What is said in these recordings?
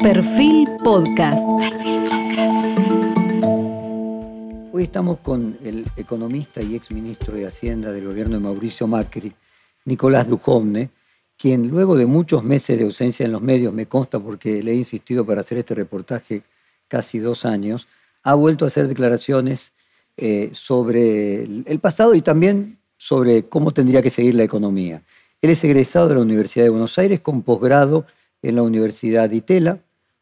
Perfil Podcast. Hoy estamos con el economista y exministro de Hacienda del gobierno de Mauricio Macri, Nicolás Dujovne, quien luego de muchos meses de ausencia en los medios, me consta porque le he insistido para hacer este reportaje casi dos años, ha vuelto a hacer declaraciones eh, sobre el pasado y también sobre cómo tendría que seguir la economía. Él es egresado de la Universidad de Buenos Aires con posgrado en la Universidad de Itela.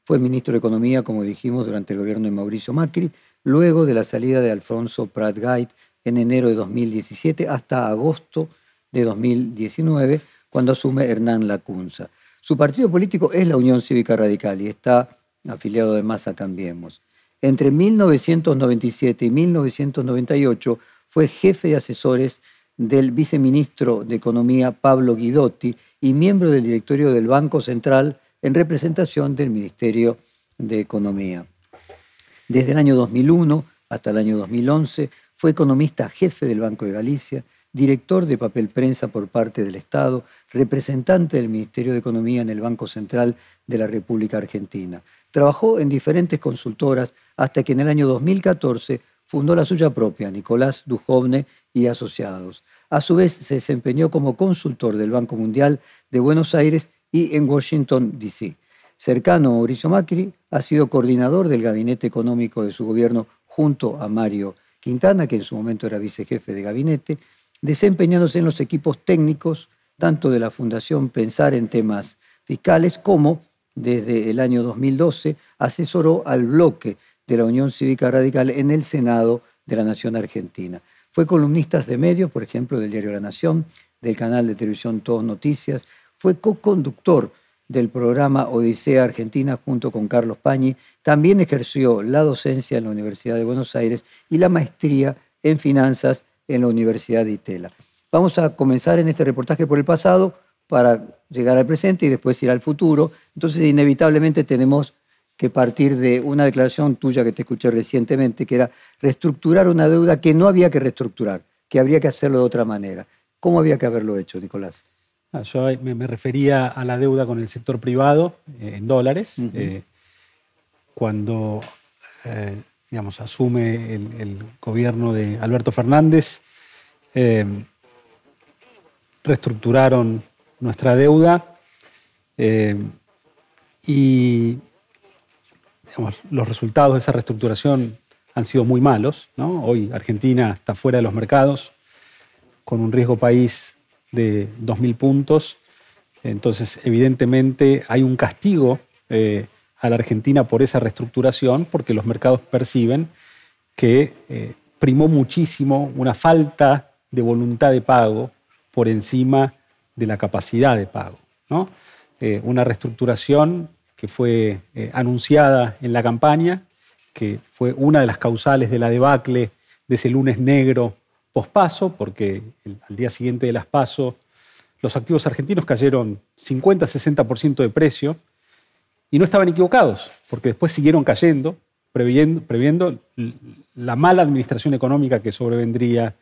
Fue ministro de Economía, como dijimos, durante el gobierno de Mauricio Macri, luego de la salida de Alfonso Pratgait en enero de 2017 hasta agosto de 2019, cuando asume Hernán Lacunza. Su partido político es la Unión Cívica Radical y está afiliado además a Cambiemos. Entre 1997 y 1998 fue jefe de asesores del viceministro de Economía Pablo Guidotti y miembro del directorio del Banco Central en representación del Ministerio de Economía. Desde el año 2001 hasta el año 2011 fue economista jefe del Banco de Galicia, director de papel prensa por parte del Estado, representante del Ministerio de Economía en el Banco Central de la República Argentina. Trabajó en diferentes consultoras hasta que en el año 2014 fundó la suya propia, Nicolás Dujovne y Asociados. A su vez, se desempeñó como consultor del Banco Mundial de Buenos Aires y en Washington, D.C. Cercano a Mauricio Macri, ha sido coordinador del gabinete económico de su gobierno junto a Mario Quintana, que en su momento era vicejefe de gabinete, desempeñándose en los equipos técnicos tanto de la Fundación Pensar en temas fiscales como desde el año 2012 asesoró al bloque de la Unión Cívica Radical en el Senado de la Nación Argentina. Fue columnista de medios, por ejemplo, del diario La Nación, del canal de televisión Todos Noticias, fue co-conductor del programa Odisea Argentina junto con Carlos Pañi, también ejerció la docencia en la Universidad de Buenos Aires y la maestría en finanzas en la Universidad de Itela. Vamos a comenzar en este reportaje por el pasado para llegar al presente y después ir al futuro. Entonces, inevitablemente tenemos que partir de una declaración tuya que te escuché recientemente, que era reestructurar una deuda que no había que reestructurar, que habría que hacerlo de otra manera. ¿Cómo había que haberlo hecho, Nicolás? Ah, yo me, refería a la deuda con el sector privado eh, en dólares. Eh, cuando eh, digamos, asume el, gobierno de Alberto Fernández, reestructuraron nuestra deuda y los resultados de esa reestructuración han sido muy malos. Hoy Argentina está fuera de los mercados, con un riesgo país de 2.000 puntos. Entonces, evidentemente, hay un castigo eh, a la Argentina por esa reestructuración, porque los mercados perciben que eh, primó muchísimo una falta de voluntad de pago por encima de la capacidad de pago. Eh, una reestructuración que fue anunciada en la campaña, que fue una de las causales de la debacle de ese lunes negro pospaso, porque al día siguiente de las paso los activos argentinos cayeron 50-60% de precio y no estaban equivocados, porque después siguieron cayendo, previendo, la mala administración económica que sobrevendría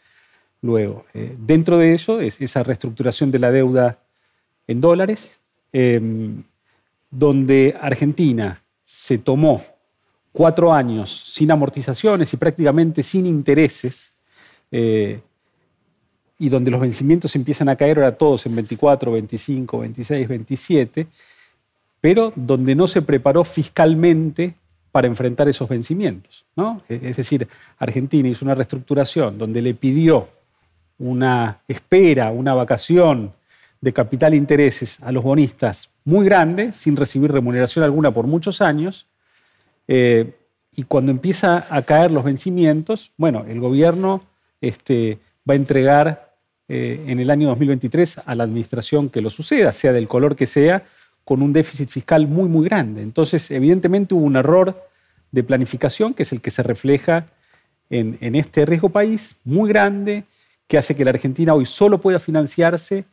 luego. Eh, dentro de eso es esa reestructuración de la deuda en dólares. Em, donde Argentina se tomó cuatro años sin amortizaciones y prácticamente sin intereses, eh, y donde los vencimientos empiezan a caer ahora todos en 24, 25, 26, 27, pero donde no se preparó fiscalmente para enfrentar esos vencimientos. ¿no? Es decir, Argentina hizo una reestructuración donde le pidió una espera, una vacación de capital e intereses a los bonistas muy grande, sin recibir remuneración alguna por muchos años, eh, y cuando empieza a caer los vencimientos, bueno, el gobierno este, va a entregar eh, en el año 2023 a la administración que lo suceda, sea del color que sea, con un déficit fiscal muy, muy grande. Entonces, evidentemente hubo un error de planificación, que es el que se refleja en, en este riesgo país muy grande, que hace que la Argentina hoy solo pueda financiarse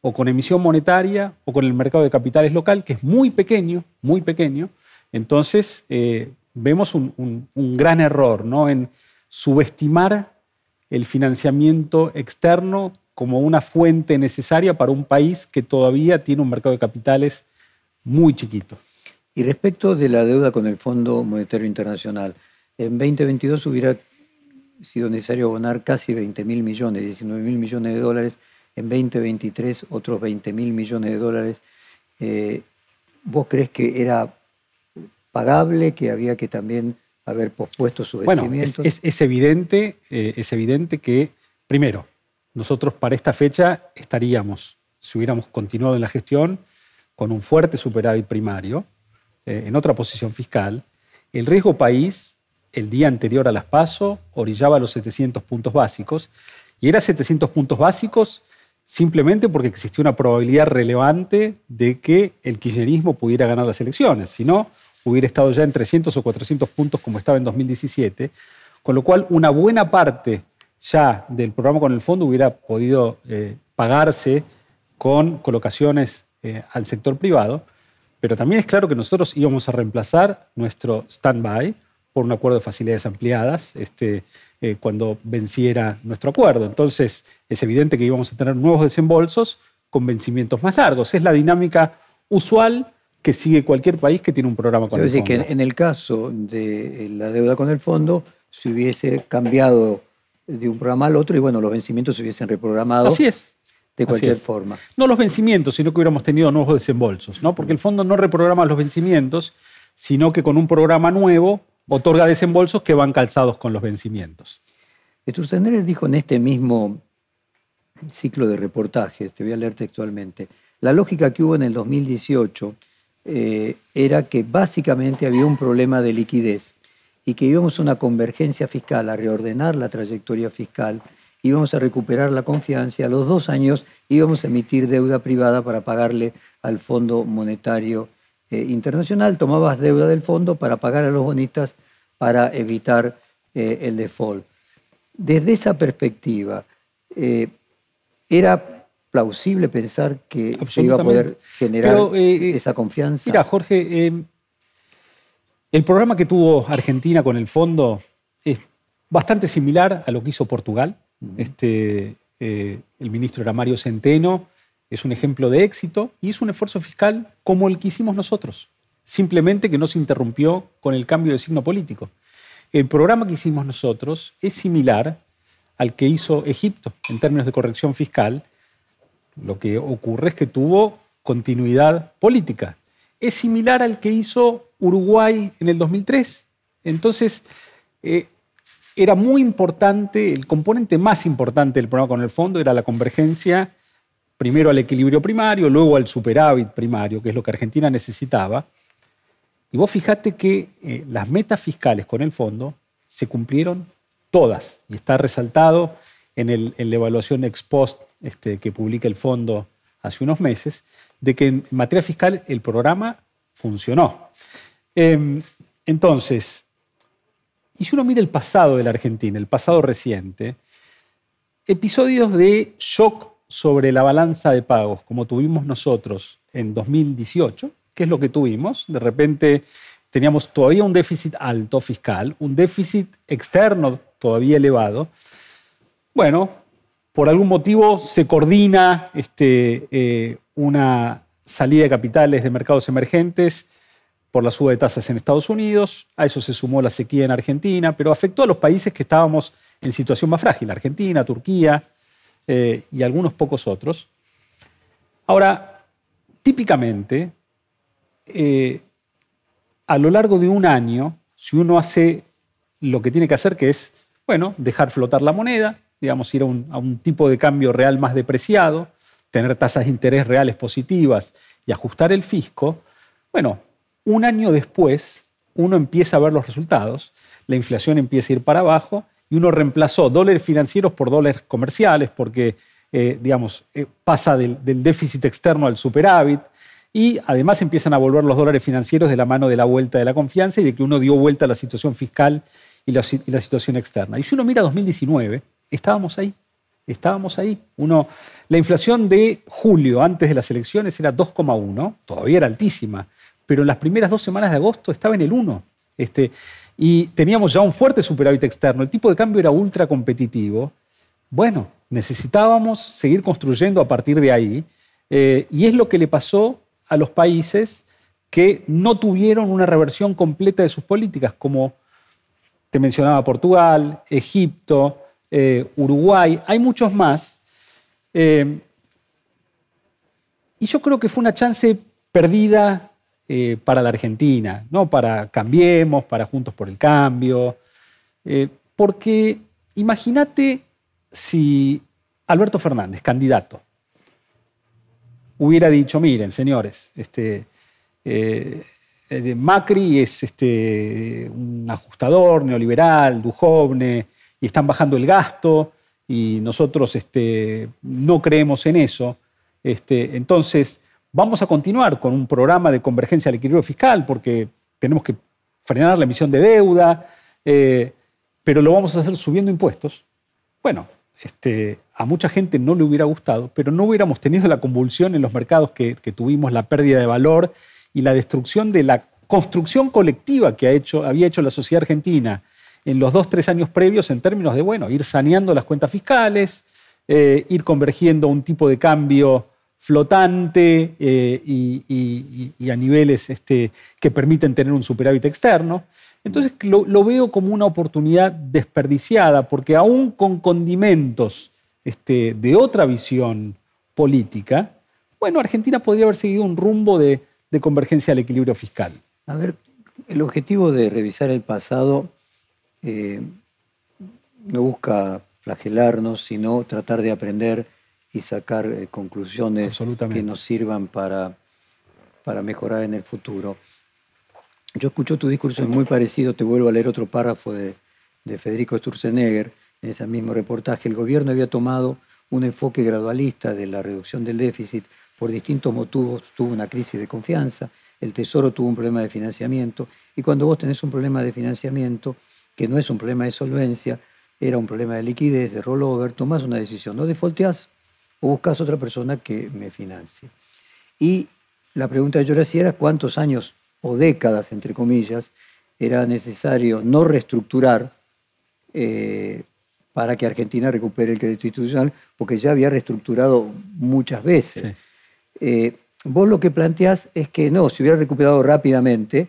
o con emisión monetaria o con el mercado de capitales local, que es muy pequeño, muy pequeño. Entonces, eh, vemos un, gran error ¿no? en subestimar el financiamiento externo como una fuente necesaria para un país que todavía tiene un mercado de capitales muy chiquito. Y respecto de la deuda con el Fondo Monetario Internacional, en 2022 hubiera sido necesario abonar casi 20 mil millones, 19 mil millones de dólares, en 2023 otros 20 mil millones de dólares. Eh, ¿Vos crees que era pagable, que había que también haber pospuesto su vencimiento? Bueno, es, evidente, eh, es evidente que, primero, nosotros para esta fecha estaríamos, si hubiéramos continuado en la gestión, con un fuerte superávit primario, eh, en otra posición fiscal. El riesgo país, el día anterior a las PASO, orillaba los 700 puntos básicos, y era 700 puntos básicos simplemente porque existía una probabilidad relevante de que el kirchnerismo pudiera ganar las elecciones. Si no, hubiera estado ya en 300 o 400 puntos como estaba en 2017, con lo cual una buena parte ya del programa con el fondo hubiera podido eh, pagarse con colocaciones eh, al sector privado, pero también es claro que nosotros íbamos a reemplazar nuestro stand-by por un acuerdo de facilidades ampliadas este, eh, cuando venciera nuestro acuerdo. Entonces es evidente que íbamos a tener nuevos desembolsos con vencimientos más largos. Es la dinámica usual que sigue cualquier país que tiene un programa con el fondo. que en el caso de la deuda con el fondo, si hubiese cambiado de un programa al otro y bueno, los vencimientos se hubiesen reprogramado. Así es. De cualquier forma. No los vencimientos, sino que hubiéramos tenido nuevos desembolsos, ¿no? Porque el fondo no reprograma los vencimientos, sino que con un programa nuevo otorga desembolsos que van calzados con los vencimientos. Sturzenegger dijo en este mismo ciclo de reportajes, te voy a leer textualmente, la lógica que hubo en el 2018 eh, era que básicamente había un problema de liquidez y que íbamos a una convergencia fiscal, a reordenar la trayectoria fiscal, íbamos a recuperar la confianza, a los dos años íbamos a emitir deuda privada para pagarle al Fondo Monetario eh, Internacional, tomabas deuda del fondo para pagar a los bonistas para evitar eh, el default. Desde esa perspectiva, ¿era plausible pensar que se iba a poder generar eh, esa confianza? Mira, Jorge, eh, el programa que tuvo Argentina con el fondo es bastante similar a lo que hizo Portugal. este, eh, el ministro era Mario Centeno, es un ejemplo de éxito y es un esfuerzo fiscal como el que hicimos nosotros, simplemente que no se interrumpió con el cambio de signo político. El programa que hicimos nosotros es similar al que hizo Egipto en términos de corrección fiscal, lo que ocurre es que tuvo continuidad política. Es similar al que hizo Uruguay en el 2003. Entonces, eh, era muy importante, el componente más importante del programa con el fondo era la convergencia, primero al equilibrio primario, luego al superávit primario, que es lo que Argentina necesitaba. Y vos fijate que eh, las metas fiscales con el fondo se cumplieron todas, y está resaltado en, la evaluación ex post este, que publica el fondo hace unos meses, de que en materia fiscal el programa funcionó. Em, entonces, y si uno mira el pasado de la Argentina, el pasado reciente, episodios de shock sobre la balanza de pagos, como tuvimos nosotros en 2018, ¿qué es lo que tuvimos? De repente teníamos todavía un déficit alto fiscal, un déficit externo todavía elevado, bueno, por algún motivo se coordina este, eh, una salida de capitales de mercados emergentes por la suba de tasas en Estados Unidos, a eso se sumó la sequía en Argentina, pero afectó a los países que estábamos en situación más frágil, Argentina, Turquía eh, y algunos pocos otros. Ahora, típicamente, eh, a lo largo de un año, si uno hace lo que tiene que hacer, que es, bueno, dejar flotar la moneda, digamos, ir a un, tipo de cambio real más depreciado, tener tasas de interés reales positivas y ajustar el fisco, bueno, un año después uno empieza a ver los resultados, la inflación empieza a ir para abajo y uno reemplazó dólares financieros por dólares comerciales porque, eh, digamos, eh, pasa del, déficit externo al superávit y además empiezan a volver los dólares financieros de la mano de la vuelta de la confianza y de que uno dio vuelta a la situación fiscal y la, y la situación externa. Y si uno mira 2019, estábamos ahí. Estábamos ahí. Uno, la inflación de julio, antes de las elecciones, era 2,1, todavía era altísima, pero en las primeras dos semanas de agosto estaba en el 1. Este, y teníamos ya un fuerte superávit externo. El tipo de cambio era ultra competitivo. Bueno, necesitábamos seguir construyendo a partir de ahí. Eh, y es lo que le pasó a los países que no tuvieron una reversión completa de sus políticas, como te mencionaba Portugal, Egipto, eh, Uruguay, hay muchos más. Eh, y yo creo que fue una chance perdida eh, para la Argentina, no para Cambiemos, para Juntos por el Cambio, porque imagínate si Alberto Fernández, candidato, hubiera dicho, miren, señores, este, Macri es este, un ajustador neoliberal, Dujovne, y están bajando el gasto y nosotros este, no creemos en eso. Este, entonces, vamos a continuar con un programa de convergencia al equilibrio fiscal porque tenemos que frenar la emisión de deuda, eh, pero lo vamos a hacer subiendo impuestos. Bueno, este, a mucha gente no le hubiera gustado, pero no hubiéramos tenido la convulsión en los mercados que, que tuvimos, la pérdida de valor y la destrucción de la construcción colectiva que ha hecho, había hecho la sociedad argentina en los dos, tres años previos en términos de, bueno, ir saneando las cuentas fiscales, eh, ir convergiendo a un tipo de cambio flotante eh, y, a niveles este, que permiten tener un superávit externo. Entonces lo, veo como una oportunidad desperdiciada, porque aún con condimentos este, de otra visión política, bueno, Argentina podría haber seguido un rumbo de, de convergencia al equilibrio fiscal. A ver, el objetivo de revisar el pasado eh, no busca flagelarnos, sino tratar de aprender y sacar eh, conclusiones que nos sirvan para, para mejorar en el futuro. Yo escucho tu discurso, es muy parecido, te vuelvo a leer otro párrafo de, de Federico Sturzenegger, en ese mismo reportaje. El gobierno había tomado un enfoque gradualista de la reducción del déficit, por distintos motivos tuvo una crisis de confianza, el Tesoro tuvo un problema de financiamiento, y cuando vos tenés un problema de financiamiento, que no es un problema de solvencia, era un problema de liquidez, de rollover, tomás una decisión, no defaulteás o buscas otra persona que me financie. Y la pregunta de yo era cuántos años o décadas, entre comillas, era necesario no reestructurar eh, para que Argentina recupere el crédito institucional, porque ya había reestructurado muchas veces. Eh, vos lo que planteás es que no, si hubiera recuperado rápidamente,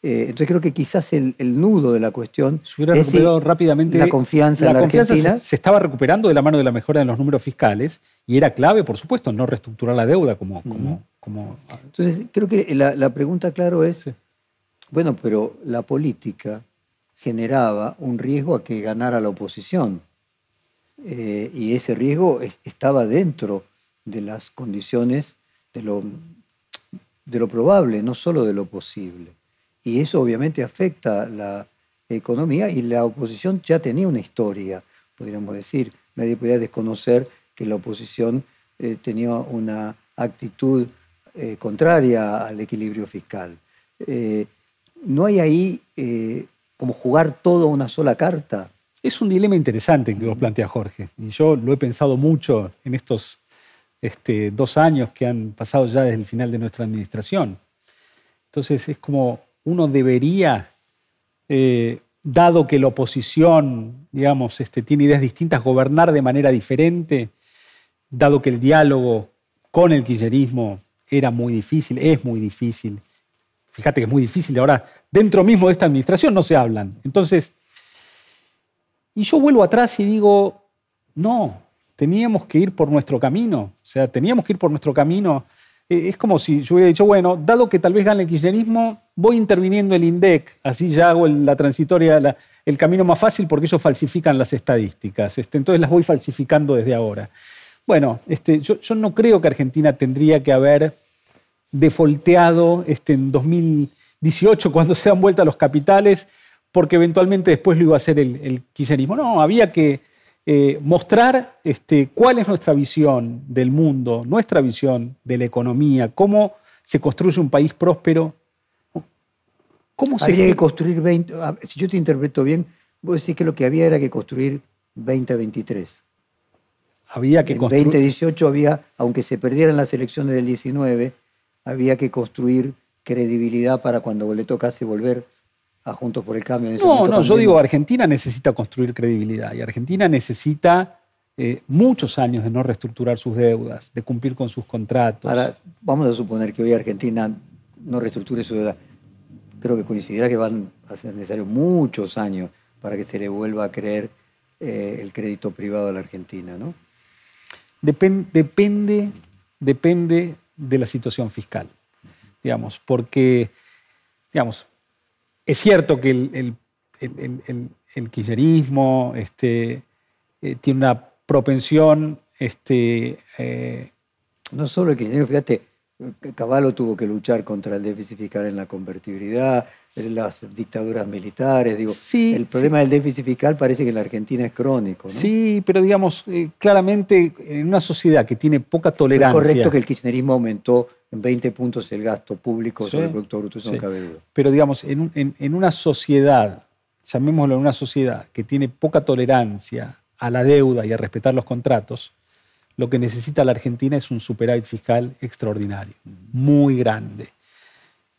eh, entonces creo que quizás el, nudo de la cuestión se hubiera recuperado rápidamente la confianza la en la confianza Argentina. Se, estaba recuperando de la mano de la mejora en los números fiscales y era clave, por supuesto, no reestructurar la deuda como... como, como... Entonces creo que la, pregunta, claro, es, bueno, pero la política generaba un riesgo a que ganara la oposición eh, y ese riesgo estaba dentro de las condiciones de lo, de lo probable, no solo de lo posible y eso obviamente afecta la economía y la oposición ya tenía una historia, podríamos decir. Nadie podía desconocer que la oposición eh, tenía una actitud eh, contraria al equilibrio fiscal. Eh, ¿No hay ahí como jugar todo una sola carta? Es un dilema interesante que vos plantea Jorge, y yo lo he pensado mucho en estos este, dos años que han pasado ya desde el final de nuestra administración. Entonces es como uno debería, eh, dado que la oposición, digamos, este, tiene ideas distintas, gobernar de manera diferente, dado que el diálogo con el kirchnerismo era muy difícil, es muy difícil. Fíjate que es muy difícil, ahora dentro mismo de esta administración no se hablan. Entonces, y yo vuelvo atrás y digo, no, teníamos que ir por nuestro camino, o sea, teníamos que ir por nuestro camino eh, es como si yo hubiera dicho, bueno, dado que tal vez gane el kirchnerismo, voy interviniendo el INDEC, así ya hago la transitoria, el camino más fácil porque ellos falsifican las estadísticas, este, entonces las voy falsificando desde ahora. Bueno, este, yo, no creo que Argentina tendría que haber defolteado este, en 2018 cuando se dan vuelta los capitales, porque eventualmente después lo iba a hacer el, el kirchnerismo. No, había que eh, mostrar este, cuál es nuestra visión del mundo, nuestra visión de la economía, cómo se construye un país próspero. ¿Cómo se... que construir 20, si yo te interpreto bien, vos decís que lo que había era que construir 2023. Había que en 2018 había, aunque se perdieran las elecciones del 19, había que construir credibilidad para cuando le tocase volver Juntos por el Cambio. no, no, yo digo, Argentina necesita construir credibilidad y Argentina necesita eh, muchos años de no reestructurar sus deudas, de cumplir con sus contratos. Ahora, vamos a suponer que hoy Argentina no reestructure su deuda, creo que coincidirá que van a ser necesarios muchos años para que se le vuelva a creer eh, el crédito privado a la Argentina, ¿no? depende, depende de la situación fiscal, digamos, porque, digamos, es cierto que el, el, kirchnerismo este, eh, tiene una propensión este, eh, no solo el kirchnerismo, fíjate, Caballo tuvo que luchar contra el déficit fiscal en la convertibilidad, las dictaduras militares. Digo, el problema del déficit fiscal parece que en la Argentina es crónico. ¿no? Sí, pero digamos, eh, claramente en una sociedad que tiene poca tolerancia. Es correcto que el kirchnerismo aumentó en 20 puntos el gasto público sobre el Producto Bruto, eso no. Pero digamos, en, en una sociedad, llamémoslo en una sociedad que tiene poca tolerancia a la deuda y a respetar los contratos, lo que necesita la Argentina es un superávit fiscal extraordinario, muy grande.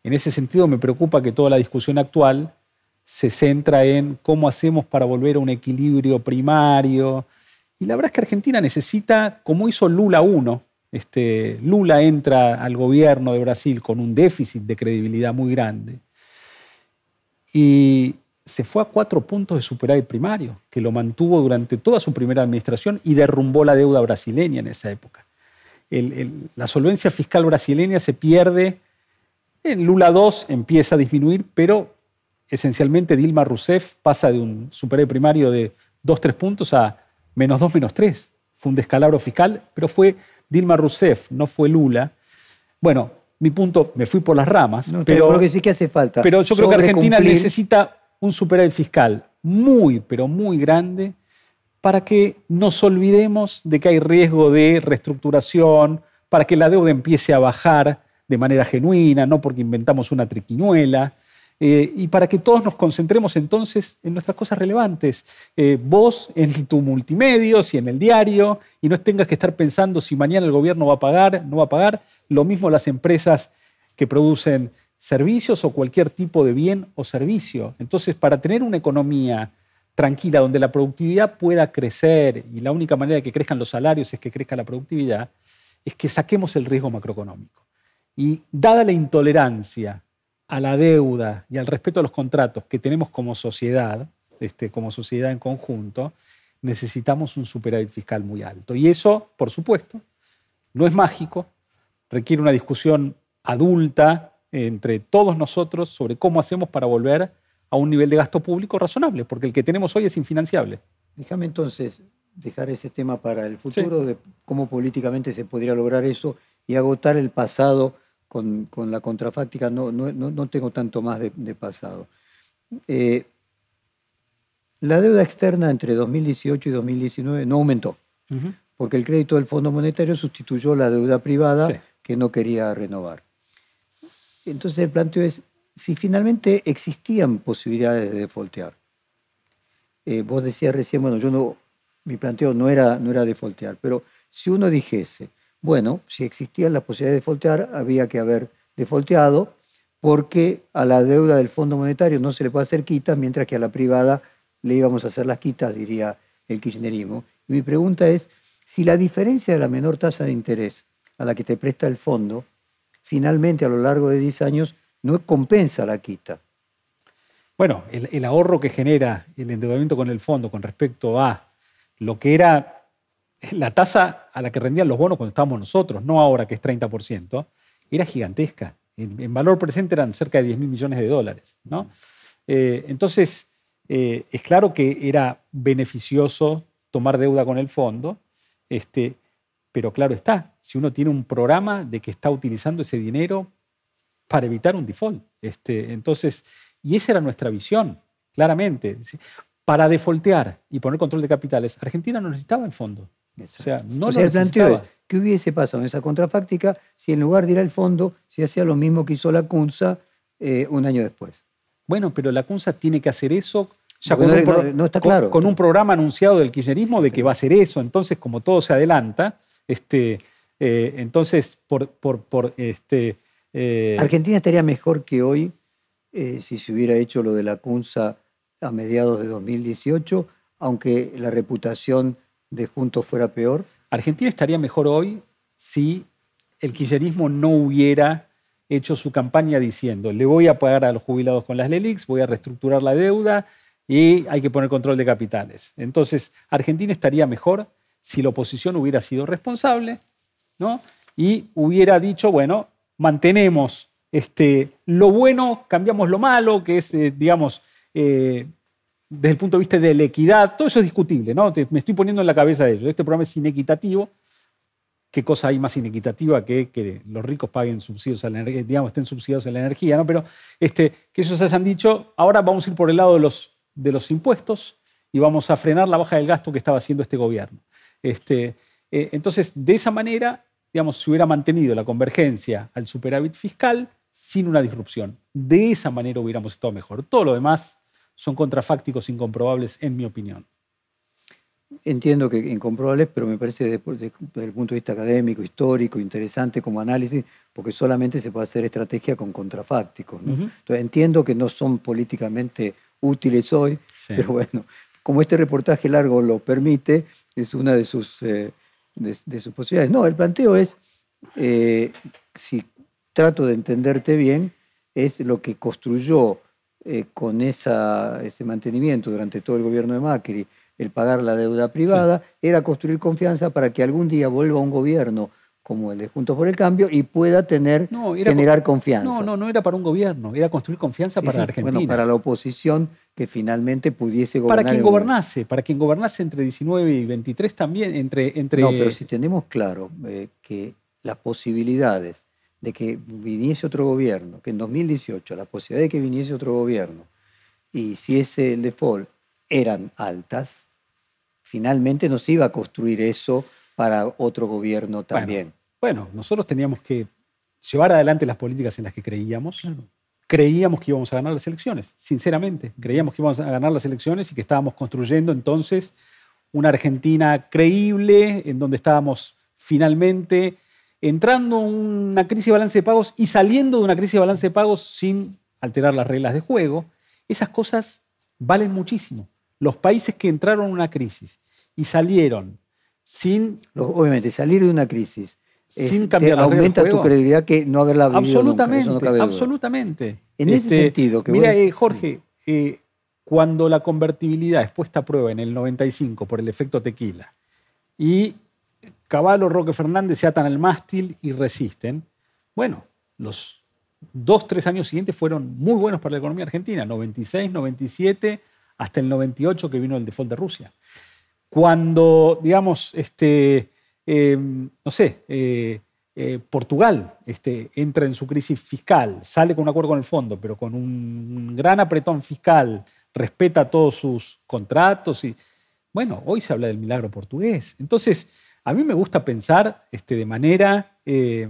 En ese sentido me preocupa que toda la discusión actual se centra en cómo hacemos para volver a un equilibrio primario. Y la verdad es que Argentina necesita, como hizo Lula 1, este, Lula entra al gobierno de Brasil con un déficit de credibilidad muy grande. Y se fue a cuatro puntos de superávit primario, que lo mantuvo durante toda su primera administración y derrumbó la deuda brasileña en esa época. la solvencia fiscal brasileña se pierde, en Lula II empieza a disminuir, pero esencialmente Dilma Rousseff pasa de un superávit primario de 2-3 puntos a menos 2, menos 3. Fue un descalabro fiscal, pero fue Dilma Rousseff, no fue Lula. Bueno, mi punto, me fui por las ramas, pero, lo que sí que hace falta. Pero yo creo que Argentina necesita un superávit fiscal muy, pero muy grande para que nos olvidemos de que hay riesgo de reestructuración, para que la deuda empiece a bajar de manera genuina, no porque inventamos una triquiñuela, eh, y para que todos nos concentremos entonces en nuestras cosas relevantes. Eh, vos en tu multimedios y en el diario, y no tengas que estar pensando si mañana el gobierno va a pagar, no va a pagar. Lo mismo las empresas que producen servicios o cualquier tipo de bien o servicio. Entonces, para tener una economía tranquila donde la productividad pueda crecer y la única manera de que crezcan los salarios es que crezca la productividad, es que saquemos el riesgo macroeconómico. Y dada la intolerancia a la deuda y al respeto a los contratos que tenemos como sociedad, este, como sociedad en conjunto, necesitamos un superávit fiscal muy alto. Y eso, por supuesto, no es mágico, requiere una discusión adulta entre todos nosotros sobre cómo hacemos para volver a un nivel de gasto público razonable, porque el que tenemos hoy es infinanciable. Déjame entonces dejar ese tema para el futuro, de cómo políticamente se podría lograr eso y agotar el pasado con, la contrafáctica. No, no, tengo tanto más de, pasado. Eh, la deuda externa entre 2018 y 2019 no aumentó, porque el crédito del Fondo Monetario sustituyó la deuda privada que no quería renovar. Entonces el planteo es, si finalmente existían posibilidades de defaultear, eh, vos decías recién, bueno, yo no, mi planteo no era, no era defaultear, pero si uno dijese, bueno, si existían las posibilidades de defaultear, había que haber defaulteado, porque a la deuda del Fondo Monetario no se le puede hacer quitas, mientras que a la privada le íbamos a hacer las quitas, diría el kirchnerismo. Y mi pregunta es, si la diferencia de la menor tasa de interés a la que te presta el fondo finalmente a lo largo de 10 años no compensa la quita. Bueno, el, ahorro que genera el endeudamiento con el fondo con respecto a lo que era la tasa a la que rendían los bonos cuando estábamos nosotros, no ahora que es 30%, era gigantesca. En, valor presente eran cerca de 10 mil millones de dólares. ¿no? Eh, entonces, eh, es claro que era beneficioso tomar deuda con el fondo, este, pero claro está, si uno tiene un programa de que está utilizando ese dinero para evitar un default. Este, entonces, y esa era nuestra visión, claramente. Para defoltear y poner control de capitales, Argentina no necesitaba el fondo. O sea, no el planteo es, ¿qué hubiese pasado en esa contrafáctica si en lugar de ir al fondo se hacía lo mismo que hizo la CUNSA eh, un año después? Bueno, pero la CUNSA tiene que hacer eso ya con, un está claro. con, un programa anunciado del kirchnerismo de que va a hacer eso. Entonces, como todo se adelanta, este, eh, entonces, por, por, este, eh, Argentina estaría mejor que hoy eh, si se hubiera hecho lo de la CUNSA a mediados de 2018, aunque la reputación de Juntos fuera peor. Argentina estaría mejor hoy si el kirchnerismo no hubiera hecho su campaña diciendo, le voy a pagar a los jubilados con las LELIX, voy a reestructurar la deuda y hay que poner control de capitales. Entonces, Argentina estaría mejor si la oposición hubiera sido responsable ¿no? y hubiera dicho, bueno, mantenemos este, lo bueno, cambiamos lo malo, que es, eh, digamos, eh, desde el punto de vista de la equidad, todo eso es discutible, ¿no? me estoy poniendo en la cabeza de ellos. Este programa es inequitativo. ¿Qué cosa hay más inequitativa que que los ricos paguen subsidios a la energía, digamos, estén subsidiados a la energía, ¿no? Pero este, que ellos hayan dicho, ahora vamos a ir por el lado de los, de los impuestos y vamos a frenar la baja del gasto que estaba haciendo este gobierno. Este, eh, entonces, de esa manera, digamos, se hubiera mantenido la convergencia al superávit fiscal sin una disrupción. De esa manera hubiéramos estado mejor. Todo lo demás son contrafácticos incomprobables, en mi opinión. Entiendo que incomprobables, pero me parece desde, el punto de vista académico, histórico, interesante como análisis, porque solamente se puede hacer estrategia con contrafácticos. Entonces entiendo que no son políticamente útiles hoy, pero bueno, como este reportaje largo lo permite, es una de sus, eh, de, sus posibilidades. No, el planteo es, eh, si trato de entenderte bien, es lo que construyó eh, con esa, ese mantenimiento durante todo el gobierno de Macri, el pagar la deuda privada, era construir confianza para que algún día vuelva un gobierno como el de Juntos por el Cambio y pueda tener, generar confianza. No, no, no era para un gobierno, era construir confianza para Argentina. Bueno, para la oposición que finalmente pudiese gobernar. Para quien gobernase, para quien gobernase entre 19 y 23 también, entre... entre... No, pero si tenemos claro eh, que las posibilidades de que viniese otro gobierno, que en 2018 la posibilidad de que viniese otro gobierno y si ese el default eran altas, finalmente no se iba a construir eso para otro gobierno también. Bueno, nosotros teníamos que llevar adelante las políticas en las que creíamos. Creíamos que íbamos a ganar las elecciones, sinceramente. Creíamos que íbamos a ganar las elecciones y que estábamos construyendo entonces una Argentina creíble, en donde estábamos finalmente entrando en una crisis de balance de pagos y saliendo de una crisis de balance de pagos sin alterar las reglas de juego, esas cosas valen muchísimo. Los países que entraron en una crisis y salieron sin... Obviamente, salir de una crisis sin cambiar aumenta tu credibilidad que no haberla vivido Absolutamente, absolutamente. En ese este, sentido... Que mira, eh, Jorge, eh, cuando la convertibilidad es puesta a prueba en el 95 por el efecto tequila y Caballo, Roque Fernández se atan al mástil y resisten. Bueno, los dos, tres años siguientes fueron muy buenos para la economía argentina, 96, 97, hasta el 98 que vino el default de Rusia. Cuando, digamos, este, em, no sé, eh, eh, Portugal este, entra en su crisis fiscal, sale con un acuerdo con el fondo, pero con un gran apretón fiscal, respeta todos sus contratos y, bueno, hoy se habla del milagro portugués. Entonces, a mí me gusta pensar este, de manera eh,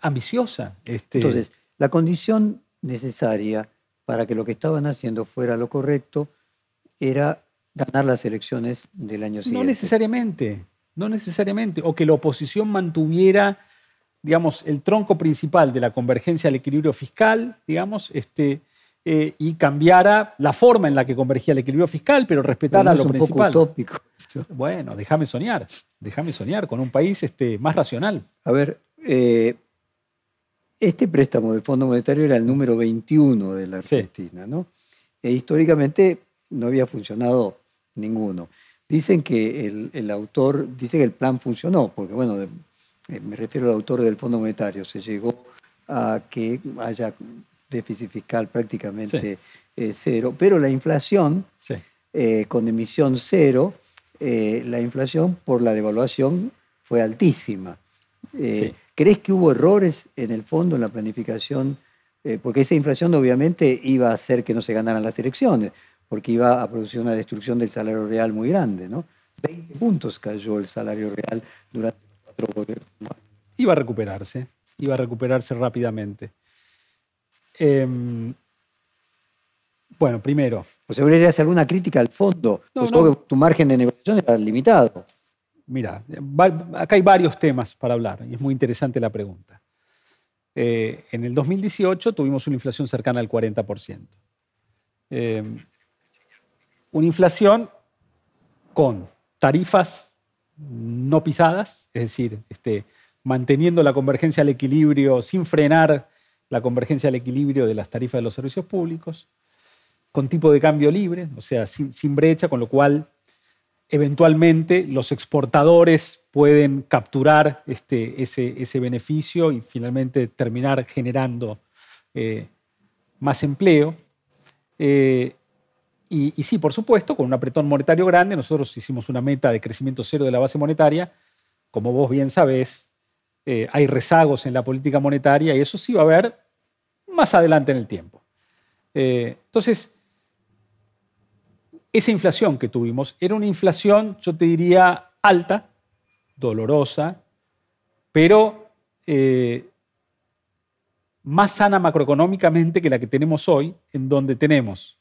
ambiciosa. Este... Entonces, la condición necesaria para que lo que estaban haciendo fuera lo correcto era ganar las elecciones del año siguiente. No necesariamente, no necesariamente. O que la oposición mantuviera, digamos, el tronco principal de la convergencia al equilibrio fiscal, digamos, este, eh, y cambiara la forma en la que convergía el equilibrio fiscal, pero respetara lo un principal. Poco utópico. Bueno, déjame soñar, déjame soñar con un país este, más racional. A ver, eh, este préstamo del Fondo Monetario era el número 21 de la Argentina, ¿no? E históricamente no había funcionado ninguno. Dicen que el, autor, dice que el plan funcionó, porque bueno, eh, me refiero al autor del Fondo Monetario, se llegó a que haya déficit fiscal prácticamente eh, cero, pero la inflación, eh, con emisión cero, eh, la inflación por la devaluación fue altísima. ¿Crees que hubo errores en el fondo, en la planificación? porque esa inflación obviamente iba a hacer que no se ganaran las elecciones, porque iba a producir una destrucción del salario real muy grande, ¿no? 20 puntos cayó el salario real durante cuatro gobiernos. Iba a recuperarse, iba a recuperarse rápidamente. Em, bueno, primero. ¿O se debería hacer alguna crítica al fondo? No, pues tu margen de negociación era limitado. Mira, acá hay varios temas para hablar y es muy interesante la pregunta. Eh, en el 2018 tuvimos una inflación cercana al 40%. Em, una inflación con tarifas no pisadas, es decir, este, manteniendo la convergencia al equilibrio sin frenar la convergencia al equilibrio de las tarifas de los servicios públicos, con tipo de cambio libre, o sea, sin, brecha, con lo cual eventualmente los exportadores pueden capturar este, ese, beneficio y finalmente terminar generando eh, más empleo. Eh, y, sí, por supuesto, con un apretón monetario grande, nosotros hicimos una meta de crecimiento cero de la base monetaria. Como vos bien sabés, eh, hay rezagos en la política monetaria y eso sí va a haber más adelante en el tiempo. Eh, entonces, esa inflación que tuvimos era una inflación, yo te diría, alta, dolorosa, pero eh, más sana macroeconómicamente que la que tenemos hoy, en donde tenemos,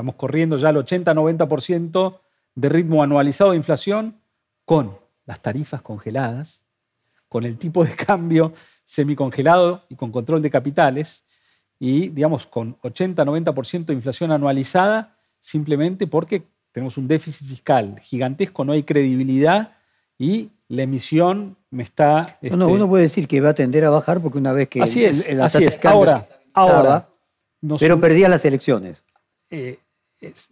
estamos corriendo ya el 80-90% de ritmo anualizado de inflación con las tarifas congeladas, con el tipo de cambio semicongelado y con control de capitales, y digamos con 80-90% de inflación anualizada, simplemente porque tenemos un déficit fiscal gigantesco, no hay credibilidad y la emisión me está... Este... uno puede decir que va a tender a bajar porque una vez que así es, el, así es. Ahora, ahora pero perdía las elecciones. Eh,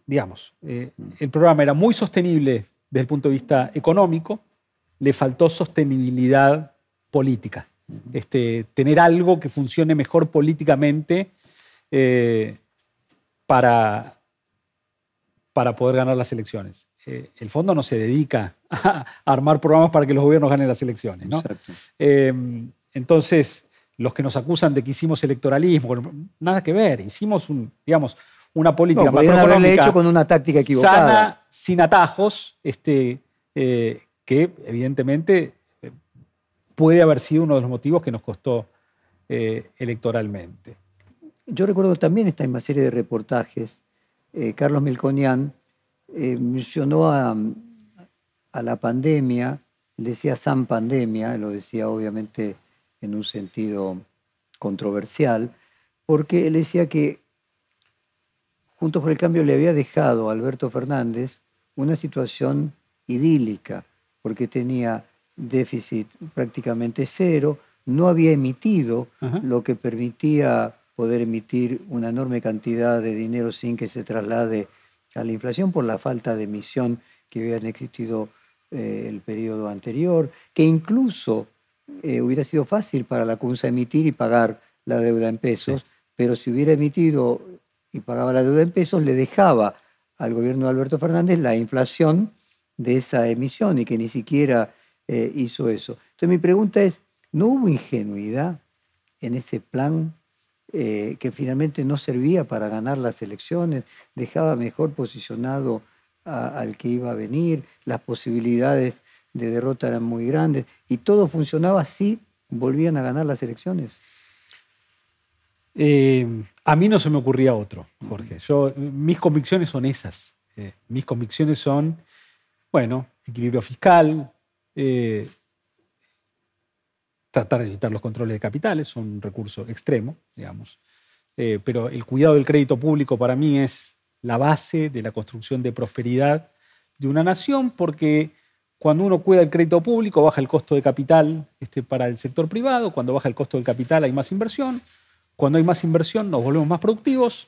digamos, eh, el programa era muy sostenible desde el punto de vista económico, le faltó sostenibilidad política. Este, tener algo que funcione mejor políticamente eh, para, para poder ganar las elecciones. Eh, el fondo no se dedica a armar programas para que los gobiernos ganen las elecciones. Eh, entonces, los que nos acusan de que hicimos electoralismo, nada que ver, hicimos un, digamos, una política no, hecho con una táctica equivocada. Sana, sin atajos, este, que evidentemente eh, puede haber sido uno de los motivos que nos costó eh, electoralmente. Yo recuerdo también esta misma serie de reportajes, eh, Carlos Melconian mencionó a, a, la pandemia, decía San Pandemia, lo decía obviamente en un sentido controversial, porque él decía que Juntos por el Cambio le había dejado a Alberto Fernández una situación idílica, porque tenía déficit prácticamente cero, no había emitido lo que permitía poder emitir una enorme cantidad de dinero sin que se traslade a la inflación por la falta de emisión que habían existido eh, el periodo anterior, que incluso eh, hubiera sido fácil para la CUNSA emitir y pagar la deuda en pesos, pero si hubiera emitido y pagaba la deuda en pesos, le dejaba al gobierno de Alberto Fernández la inflación de esa emisión y que ni siquiera eh, hizo eso. Entonces mi pregunta es, ¿no hubo ingenuidad en ese plan eh, que finalmente no servía para ganar las elecciones, dejaba mejor posicionado al que iba a venir, las posibilidades de derrota eran muy grandes y todo funcionaba así, volvían a ganar las elecciones? Eh, a mí no se me ocurría otro, Jorge. Mis convicciones son esas. mis convicciones son bueno, equilibrio fiscal, eh, tratar de evitar los controles de capitales, son un recurso extremo, digamos. Eh, pero el cuidado del crédito público para mí es la base de la construcción de prosperidad de una nación, porque cuando uno cuida el crédito público baja el costo de capital este, para el sector privado, cuando baja el costo del capital hay más inversión, cuando hay más inversión nos volvemos más productivos,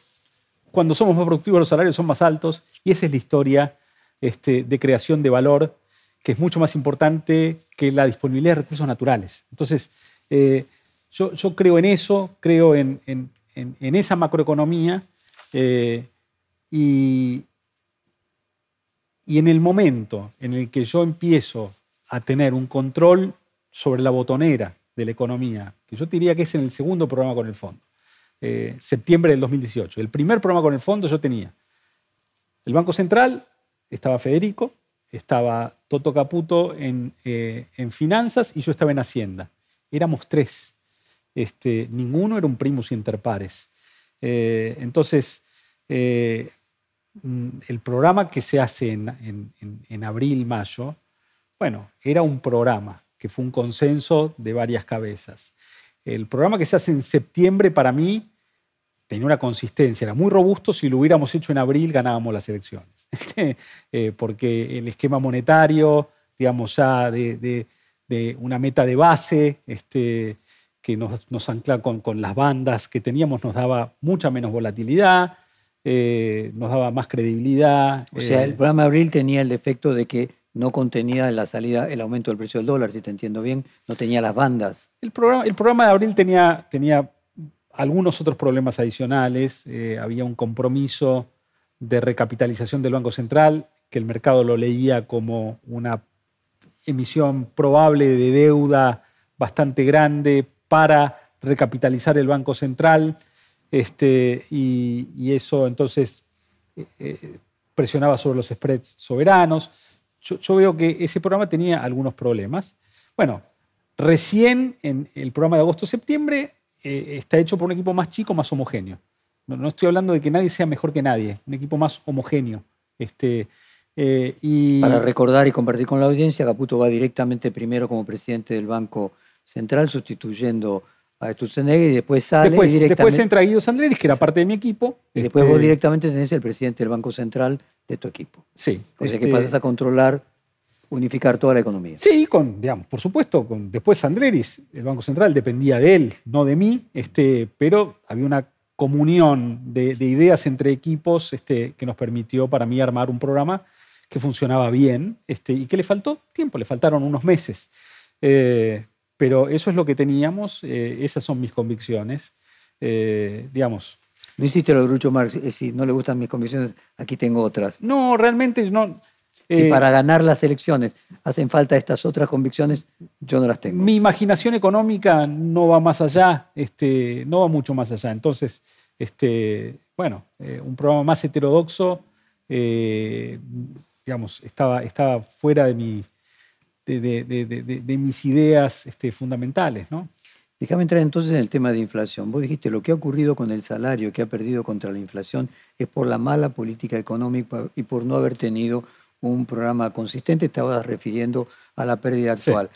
cuando somos más productivos los salarios son más altos, y esa es la historia este, de creación de valor, que es mucho más importante que la disponibilidad de recursos naturales. Entonces, eh, yo, creo en eso, creo en, esa macroeconomía eh, y, y en el momento en el que yo empiezo a tener un control sobre la botonera de la economía, que yo diría que es en el segundo programa con el fondo, eh, septiembre del 2018. El primer programa con el fondo yo tenía el Banco Central estaba Federico, estaba Toto Caputo en, eh, finanzas y yo estaba en Hacienda. Éramos tres. Este, ninguno era un primus inter pares. Eh, entonces, el programa que se hace en, en abril, mayo, bueno, era un programa que fue un consenso de varias cabezas. El programa que se hace en septiembre para mí tenía una consistencia, era muy robusto, si lo hubiéramos hecho en abril ganábamos las elecciones. Eh, porque el esquema monetario, digamos ya de, una meta de base, este, que, nos, nos ancla con, con, las bandas que teníamos, nos daba mucha menos volatilidad, eh, nos daba más credibilidad. O sea, el programa de abril tenía el defecto de que no contenía la salida, el aumento del precio del dólar, si te entiendo bien, no tenía las bandas. El programa, de abril tenía, tenía algunos otros problemas adicionales. Eh, había un compromiso de recapitalización del Banco Central, que el mercado lo leía como una emisión probable de deuda bastante grande para recapitalizar el Banco Central. Este, y, eso entonces eh, eh, presionaba sobre los spreads soberanos. Yo, veo que ese programa tenía algunos problemas. Bueno, recién en el programa de agosto-septiembre eh, está hecho por un equipo más chico, más homogéneo. No, estoy hablando de que nadie sea mejor que nadie, un equipo más homogéneo. Este, y... Para recordar y compartir con la audiencia, Caputo va directamente primero como presidente del Banco Central, sustituyendo a Sturzenegger y después sale. Después, directamente, después entra Guido Sandleris, que era parte de mi equipo. Y después vos este, directamente tenés el presidente del Banco Central de tu equipo. Sí. O sea que este pasas a controlar, unificar toda la economía. Sí, con, digamos, por supuesto, con, después Sandleris, el Banco Central dependía de él, no de mí, este, pero había una comunión de, ideas entre equipos este, que nos permitió para mí armar un programa que funcionaba bien este, y que le faltó tiempo, le faltaron unos meses. Eh, pero eso es lo que teníamos, eh, esas son mis convicciones, eh, digamos. No hiciste lo de Grucho Marx, eh, si no le gustan mis convicciones, aquí tengo otras. No, realmente no. Si para ganar las elecciones hacen falta estas otras convicciones, yo no las tengo. Mi imaginación económica no va más allá, este, no va mucho más allá. Entonces, este, bueno, un programa más heterodoxo, digamos, estaba, estaba fuera de mi, de, mis ideas este, fundamentales. ¿no? Déjame entrar entonces en el tema de inflación. Vos dijiste lo que ha ocurrido con el salario que ha perdido contra la inflación es por la mala política económica y por no haber tenido un programa consistente. Estabas refiriendo a la pérdida actual.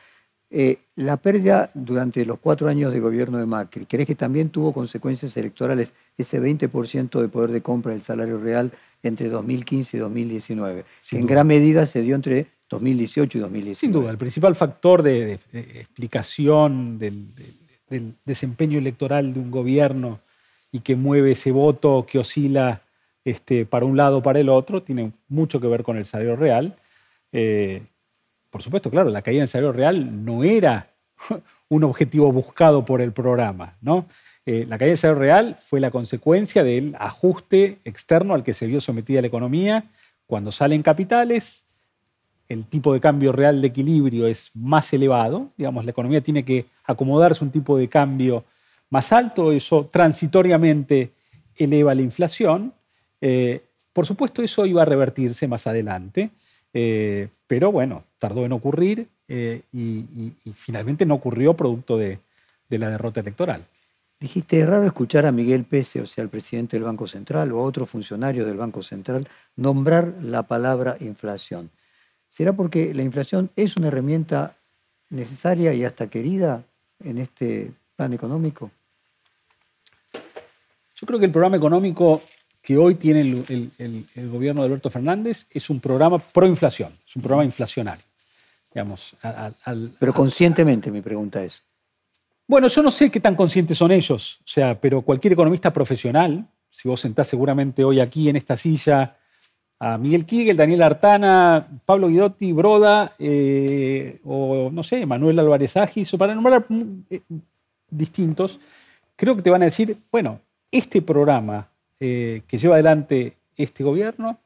Eh, la pérdida durante los cuatro años de gobierno de Macri, ¿crees que también tuvo consecuencias electorales ese 20% de poder de compra del salario real entre 2015 y 2019? que en gran medida se dio entre 2018 y 2019. Sin duda, el principal factor de, explicación del, desempeño electoral de un gobierno y que mueve ese voto que oscila este, para un lado o para el otro tiene mucho que ver con el salario real. Eh, por supuesto, claro, la caída del salario real no era un objetivo buscado por el programa, ¿no? Eh, la caída del salario real fue la consecuencia del ajuste externo al que se vio sometida la economía cuando salen capitales, el tipo de cambio real de equilibrio es más elevado, digamos, la economía tiene que acomodarse un tipo de cambio más alto, eso transitoriamente eleva la inflación. Eh, por supuesto, eso iba a revertirse más adelante, eh, pero bueno, tardó en ocurrir eh, y, finalmente no ocurrió producto de, de la derrota electoral. Dijiste, es raro escuchar a Miguel Pese, o sea, el presidente del Banco Central, o a otro funcionario del Banco Central, nombrar la palabra inflación. ¿Será porque la inflación es una herramienta necesaria y hasta querida en este plan económico? Yo creo que el programa económico que hoy tiene el, gobierno de Alberto Fernández es un programa pro inflación, es un programa inflacionario. Digamos, pero conscientemente mi pregunta es. Bueno, yo no sé qué tan conscientes son ellos, o sea, pero cualquier economista profesional, si vos sentás seguramente hoy aquí en esta silla a Miguel Kigel, Daniel Artana, Pablo Guidotti, Broda, eh, o no sé, Manuel Álvarez Agis, o para nombrar eh, distintos, creo que te van a decir, bueno, este programa eh, que lleva adelante este gobierno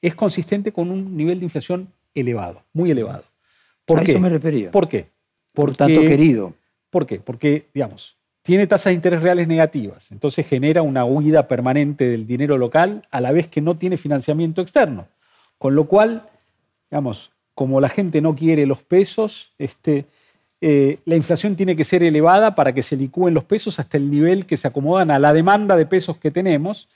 es consistente con un nivel de inflación elevado, muy elevado. ¿Por a eso me refería. ¿Por qué? Por tanto querido. ¿Por qué? Porque, digamos, tiene tasas de interés reales negativas, entonces genera una huida permanente del dinero local a la vez que no tiene financiamiento externo. Con lo cual, digamos, como la gente no quiere los pesos, este, eh, la inflación tiene que ser elevada para que se licúen los pesos hasta el nivel que se acomodan a la demanda de pesos que tenemos,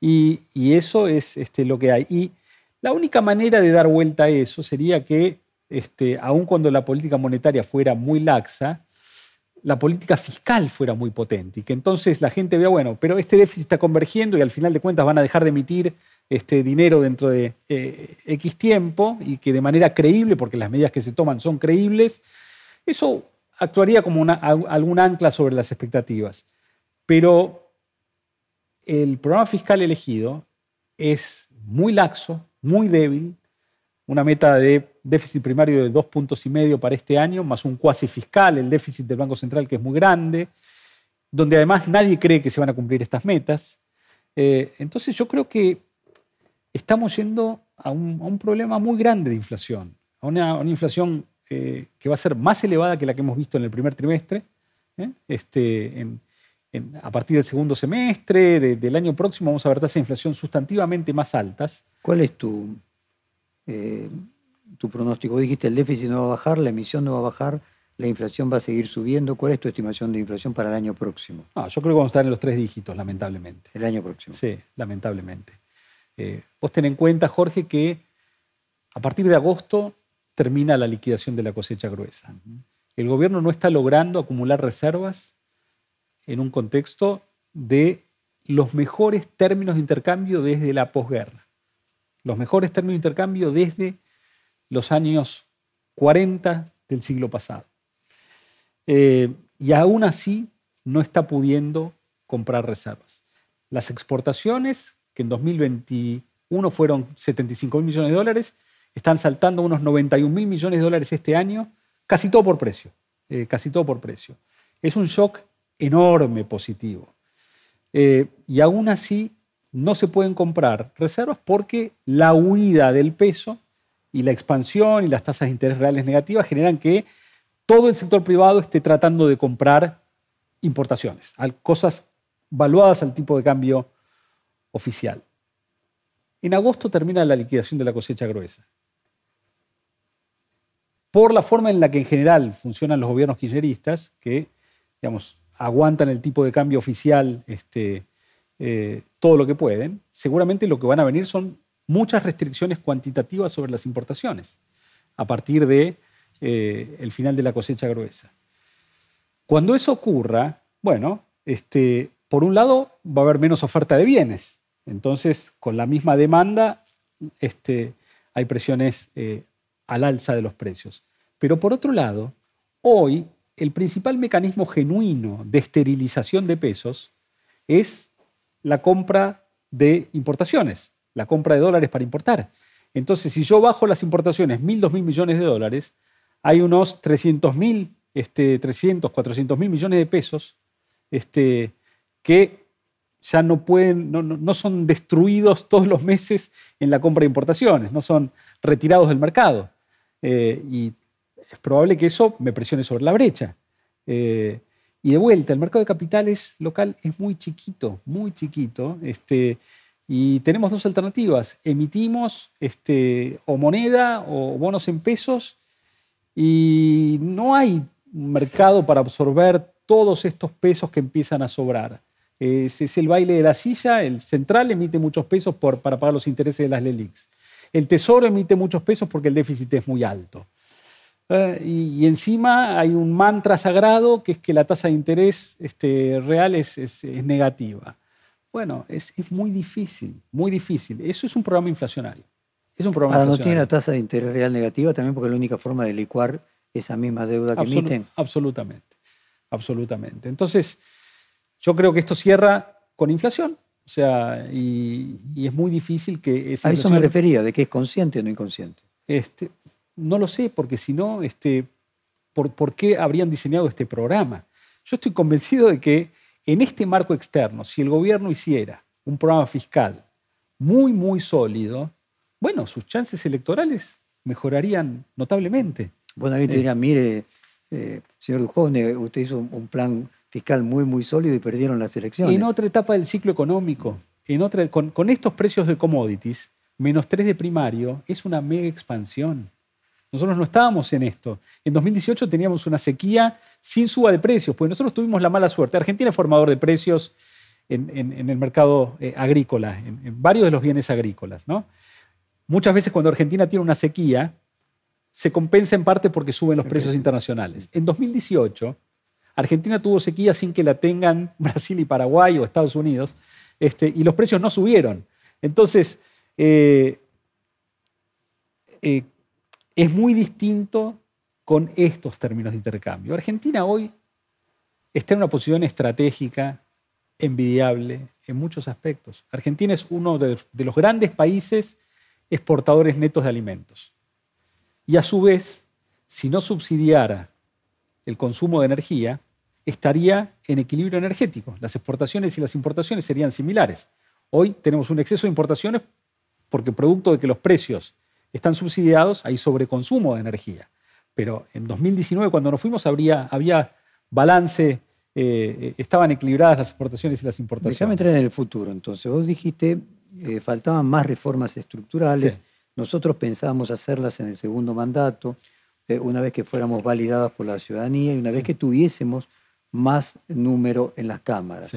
y, eso es este, lo que hay. Y la única manera de dar vuelta a eso sería que, este, aun cuando la política monetaria fuera muy laxa, la política fiscal fuera muy potente y que entonces la gente vea, bueno, pero este déficit está convergiendo y al final de cuentas van a dejar de emitir este dinero dentro de eh, X tiempo y que de manera creíble, porque las medidas que se toman son creíbles, eso actuaría como una, algún ancla sobre las expectativas. Pero el programa fiscal elegido es muy laxo, muy débil, una meta de déficit primario de dos puntos y medio para este año, más un cuasi fiscal, el déficit del Banco Central que es muy grande, donde además nadie cree que se van a cumplir estas metas. Eh, entonces yo creo que estamos yendo a un, problema muy grande de inflación, a una, inflación eh, que va a ser más elevada que la que hemos visto en el primer trimestre, ¿eh? este, a partir del segundo semestre del año próximo vamos a ver tasas de inflación sustantivamente más altas. ¿Cuál es tu, tu pronóstico? Dijiste el déficit no va a bajar, la emisión no va a bajar, la inflación va a seguir subiendo. ¿Cuál es tu estimación de inflación para el año próximo? yo creo que vamos a estar en los tres dígitos, lamentablemente. El año próximo. Sí, lamentablemente. Eh, vos ten en cuenta, Jorge, que a partir de agosto termina la liquidación de la cosecha gruesa. El gobierno no está logrando acumular reservas en un contexto de los mejores términos de intercambio desde la posguerra. Los mejores términos de intercambio desde los años 40 del siglo pasado. Eh, y aún así no está pudiendo comprar reservas. Las exportaciones, que en 2021 fueron 75 mil millones de dólares, están saltando unos 91 mil millones de dólares este año, casi todo por precio, eh, casi todo por precio. Es un shock enorme positivo. Eh, y aún así no se pueden comprar reservas porque la huida del peso y la expansión y las tasas de interés reales negativas generan que todo el sector privado esté tratando de comprar importaciones, cosas valuadas al tipo de cambio oficial. En agosto termina la liquidación de la cosecha gruesa. Por la forma en la que en general funcionan los gobiernos kirchneristas, que digamos, aguantan el tipo de cambio oficial este, eh, todo lo que pueden, seguramente lo que van a venir son muchas restricciones cuantitativas sobre las importaciones a partir de eh, final de la cosecha gruesa. Cuando eso ocurra, bueno, este, por un lado va a haber menos oferta de bienes, entonces con la misma demanda este, hay presiones eh, al alza de los precios. Pero por otro lado, hoy el principal mecanismo genuino de esterilización de pesos es la compra de importaciones la compra de dólares para importar. Entonces, si yo bajo las importaciones mil, dos mil millones de dólares, hay unos 300 mil, este, 300, 400 mil millones de pesos este, que ya no pueden, no, son destruidos todos los meses en la compra de importaciones, no son retirados del mercado. Eh, y es probable que eso me presione sobre la brecha. Eh, y de vuelta, el mercado de capitales local es muy chiquito, muy chiquito. Este, y tenemos dos alternativas. Emitimos este, o moneda o bonos en pesos y no hay mercado para absorber todos estos pesos que empiezan a sobrar. Es, es el baile de la silla, el central emite muchos pesos para pagar los intereses de las LELIX. El tesoro emite muchos pesos porque el déficit es muy alto. Eh, y, encima hay un mantra sagrado que es que la tasa de interés este, real es, es negativa. Bueno, es, muy difícil, muy difícil. Eso es un programa inflacionario. Es un programa Ahora, ¿no tiene la tasa de interés real negativa también porque es la única forma de licuar esa misma deuda que emiten? Absolutamente, absolutamente. Entonces, yo creo que esto cierra con inflación. O sea, y, es muy difícil que esa A eso me refería, de que es consciente o no inconsciente. Este, no lo sé, porque si no, este, ¿por, ¿por qué habrían diseñado este programa? Yo estoy convencido de que en este marco externo, si el gobierno hiciera un programa fiscal muy, muy sólido, bueno, sus chances electorales mejorarían notablemente. Bueno, ahí te eh, mire, eh, señor Dujovne, usted hizo un plan fiscal muy, muy sólido y perdieron las elecciones. En otra etapa del ciclo económico, en otra, con, con estos precios de commodities, menos 3 de primario, es una mega expansión. Nosotros no estábamos en esto. En 2018 teníamos una sequía sin suba de precios, porque nosotros tuvimos la mala suerte. Argentina es formador de precios en, el mercado eh, agrícola, en, varios de los bienes agrícolas. ¿no? Muchas veces cuando Argentina tiene una sequía, se compensa en parte porque suben los precios internacionales. En 2018, Argentina tuvo sequía sin que la tengan Brasil y Paraguay o Estados Unidos, este, y los precios no subieron. Entonces, eh, eh, es muy distinto con estos términos de intercambio. Argentina hoy está en una posición estratégica envidiable en muchos aspectos. Argentina es uno de, los grandes países exportadores netos de alimentos. Y a su vez, si no subsidiara el consumo de energía, estaría en equilibrio energético. Las exportaciones y las importaciones serían similares. Hoy tenemos un exceso de importaciones porque producto de que los precios están subsidiados hay sobreconsumo de energía. Pero en 2019, cuando nos fuimos, habría, había balance, eh, estaban equilibradas las exportaciones y las importaciones. Déjame entrar en el futuro. Entonces, vos dijiste, eh, faltaban más reformas estructurales. Nosotros pensábamos hacerlas en el segundo mandato, eh, una vez que fuéramos validadas por la ciudadanía y una vez que tuviésemos más número en las cámaras.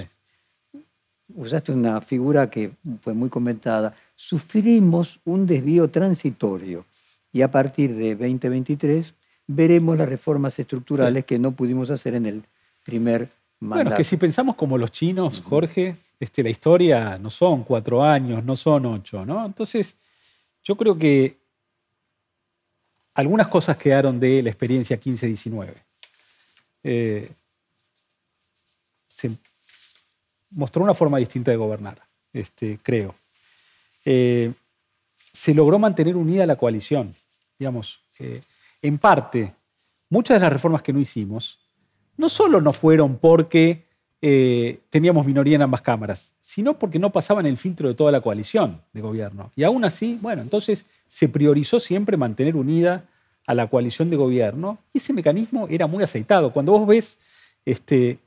Usaste una figura que fue muy comentada. Sufrimos un desvío transitorio y a partir de 2023 veremos las reformas estructurales que no pudimos hacer en el primer mandato. Bueno, es que si pensamos como los chinos, Jorge, este, la historia no son cuatro años, no son ocho, ¿no? Entonces, yo creo que algunas cosas quedaron de la experiencia 15-19. Eh, se mostró una forma distinta de gobernar, este, creo. Eh, se logró mantener unida la coalición. Digamos, eh, en parte, muchas de las reformas que no hicimos no solo no fueron porque eh, teníamos minoría en ambas cámaras, sino porque no pasaban el filtro de toda la coalición de gobierno. Y aún así, bueno, entonces se priorizó siempre mantener unida a la coalición de gobierno y ese mecanismo era muy aceitado. Cuando vos ves este,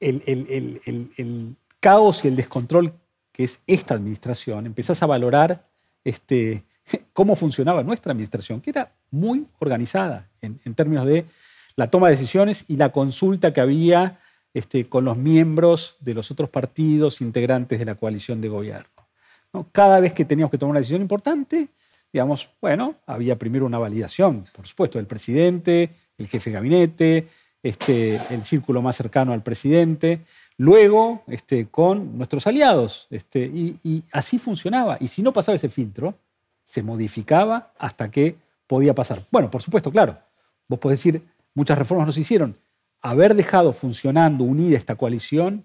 el, caos y el descontrol que es esta administración, empezás a valorar este, cómo funcionaba nuestra administración, que era muy organizada en, términos de la toma de decisiones y la consulta que había este, con los miembros de los otros partidos integrantes de la coalición de gobierno. Cada vez que teníamos que tomar una decisión importante, digamos, bueno, había primero una validación, por supuesto, del presidente, el jefe de gabinete, este, el círculo más cercano al presidente, luego este, con nuestros aliados, este, y, así funcionaba. Y si no pasaba ese filtro, se modificaba hasta que podía pasar. Bueno, por supuesto, claro, vos podés decir, muchas reformas no se hicieron. Haber dejado funcionando, unida esta coalición,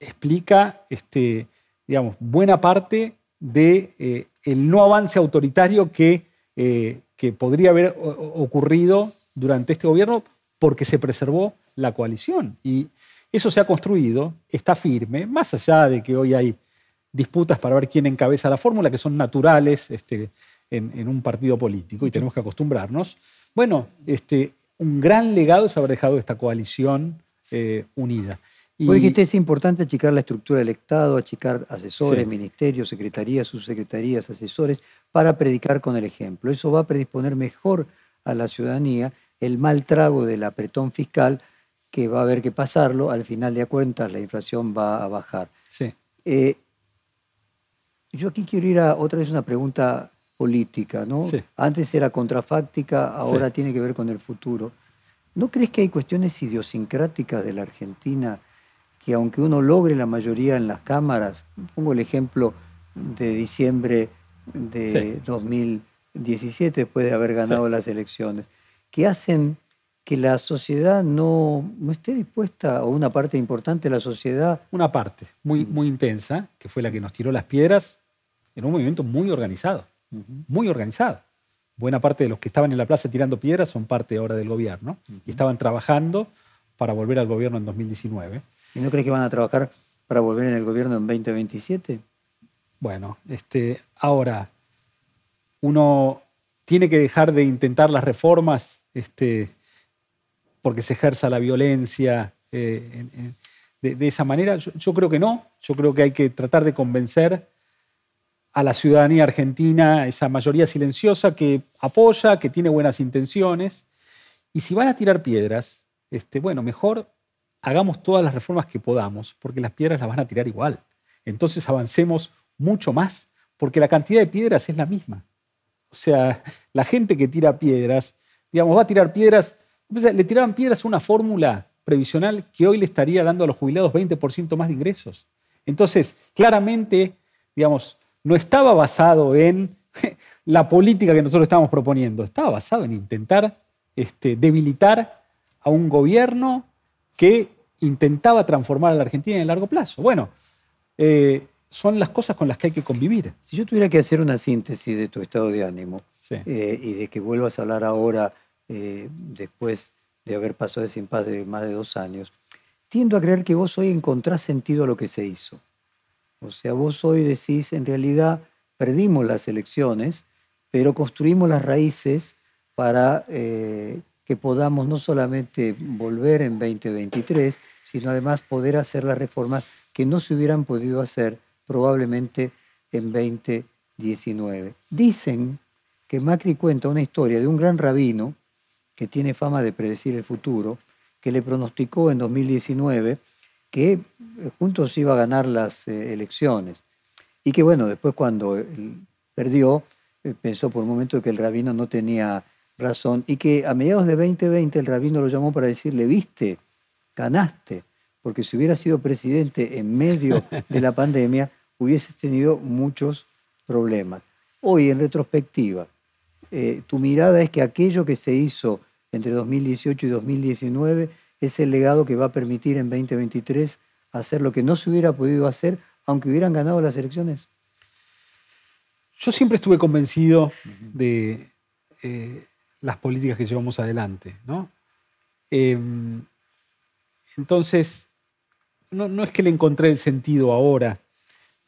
explica, este, digamos, buena parte de, eh, no avance autoritario que, eh, que podría haber ocurrido durante este gobierno porque se preservó la coalición. Y eso se ha construido, está firme, más allá de que hoy hay disputas para ver quién encabeza la fórmula, que son naturales este, en, un partido político y tenemos que acostumbrarnos. Bueno, este, un gran legado es haber dejado esta coalición eh, unida. Y... Vos dijiste es importante achicar la estructura del Estado, achicar asesores, ministerios, secretarías, subsecretarías, asesores, para predicar con el ejemplo. Eso va a predisponer mejor a la ciudadanía el mal trago del apretón fiscal que va a haber que pasarlo, al final de cuentas la inflación va a bajar. Sí. Eh, yo aquí quiero ir a otra vez una pregunta política, ¿no? Antes era contrafáctica, ahora tiene que ver con el futuro. ¿No crees que hay cuestiones idiosincráticas de la Argentina que aunque uno logre la mayoría en las cámaras, pongo el ejemplo de diciembre de 2017, después de haber ganado las elecciones, que hacen que la sociedad no, no, esté dispuesta, o una parte importante de la sociedad. Una parte muy, mm. muy intensa, que fue la que nos tiró las piedras, en un movimiento muy organizado, muy organizado. Buena parte de los que estaban en la plaza tirando piedras son parte ahora del gobierno y estaban trabajando para volver al gobierno en 2019. ¿Y no crees que van a trabajar para volver en el gobierno en 2027? Bueno, este, ahora uno tiene que dejar de intentar las reformas este, porque se ejerza la violencia eh, de, esa manera. Yo, creo que no, yo creo que hay que tratar de convencer a la ciudadanía argentina, esa mayoría silenciosa que apoya, que tiene buenas intenciones, y si van a tirar piedras, este, bueno, mejor hagamos todas las reformas que podamos, porque las piedras las van a tirar igual. Entonces avancemos mucho más, porque la cantidad de piedras es la misma. O sea, la gente que tira piedras, digamos, va a tirar piedras, le tiraban piedras a una fórmula previsional que hoy le estaría dando a los jubilados 20% más de ingresos. Entonces, claramente, digamos, no estaba basado en la política que nosotros estábamos proponiendo estaba basada en intentar este, debilitar a un gobierno que intentaba transformar a la Argentina en el largo plazo. Bueno, eh, son las cosas con las que hay que convivir. Si yo tuviera que hacer una síntesis de tu estado de ánimo eh, y de que vuelvas a hablar ahora, eh, después de haber pasado ese impasse de más de dos años, tiendo a creer que vos hoy encontrás sentido a lo que se hizo. O sea, vos hoy decís, en realidad perdimos las elecciones, pero construimos las raíces para eh, que podamos no solamente volver en 2023, sino además poder hacer las reformas que no se hubieran podido hacer probablemente en 2019. Dicen que Macri cuenta una historia de un gran rabino que tiene fama de predecir el futuro, que le pronosticó en 2019 que eh, juntos iba a ganar las eh, elecciones. Y que bueno, después cuando perdió, eh, pensó por un momento que el rabino no tenía razón y que a mediados de 2020 el rabino lo llamó para decirle, viste, ganaste, porque si hubiera sido presidente en medio de la pandemia, hubieses tenido muchos problemas. Hoy, en retrospectiva, tu mirada es que aquello que se hizo entre 2018 y 2019 es el legado que va a permitir en 2023 hacer lo que no se hubiera podido hacer aunque hubieran ganado las elecciones? Yo siempre estuve convencido de eh, las políticas que llevamos adelante. ¿no? Em, entonces, no, es que le encontré el sentido ahora.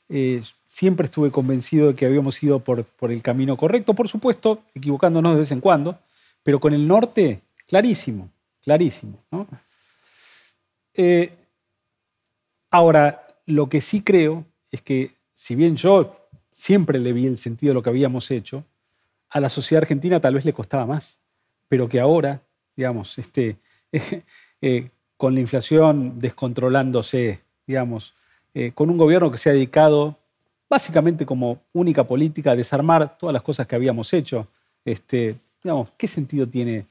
Eh, siempre estuve convencido de que habíamos ido por, el camino correcto, por supuesto, equivocándonos de vez en cuando, pero con el norte, clarísimo, clarísimo. Eh, ahora, lo que sí creo es que, si bien yo siempre le vi el sentido de lo que habíamos hecho, a la sociedad argentina tal vez le costaba más, pero que ahora, digamos, este, eh, con la inflación descontrolándose, digamos, eh, con un gobierno que se ha dedicado básicamente como única política a desarmar todas las cosas que habíamos hecho, este, digamos, ¿qué sentido tiene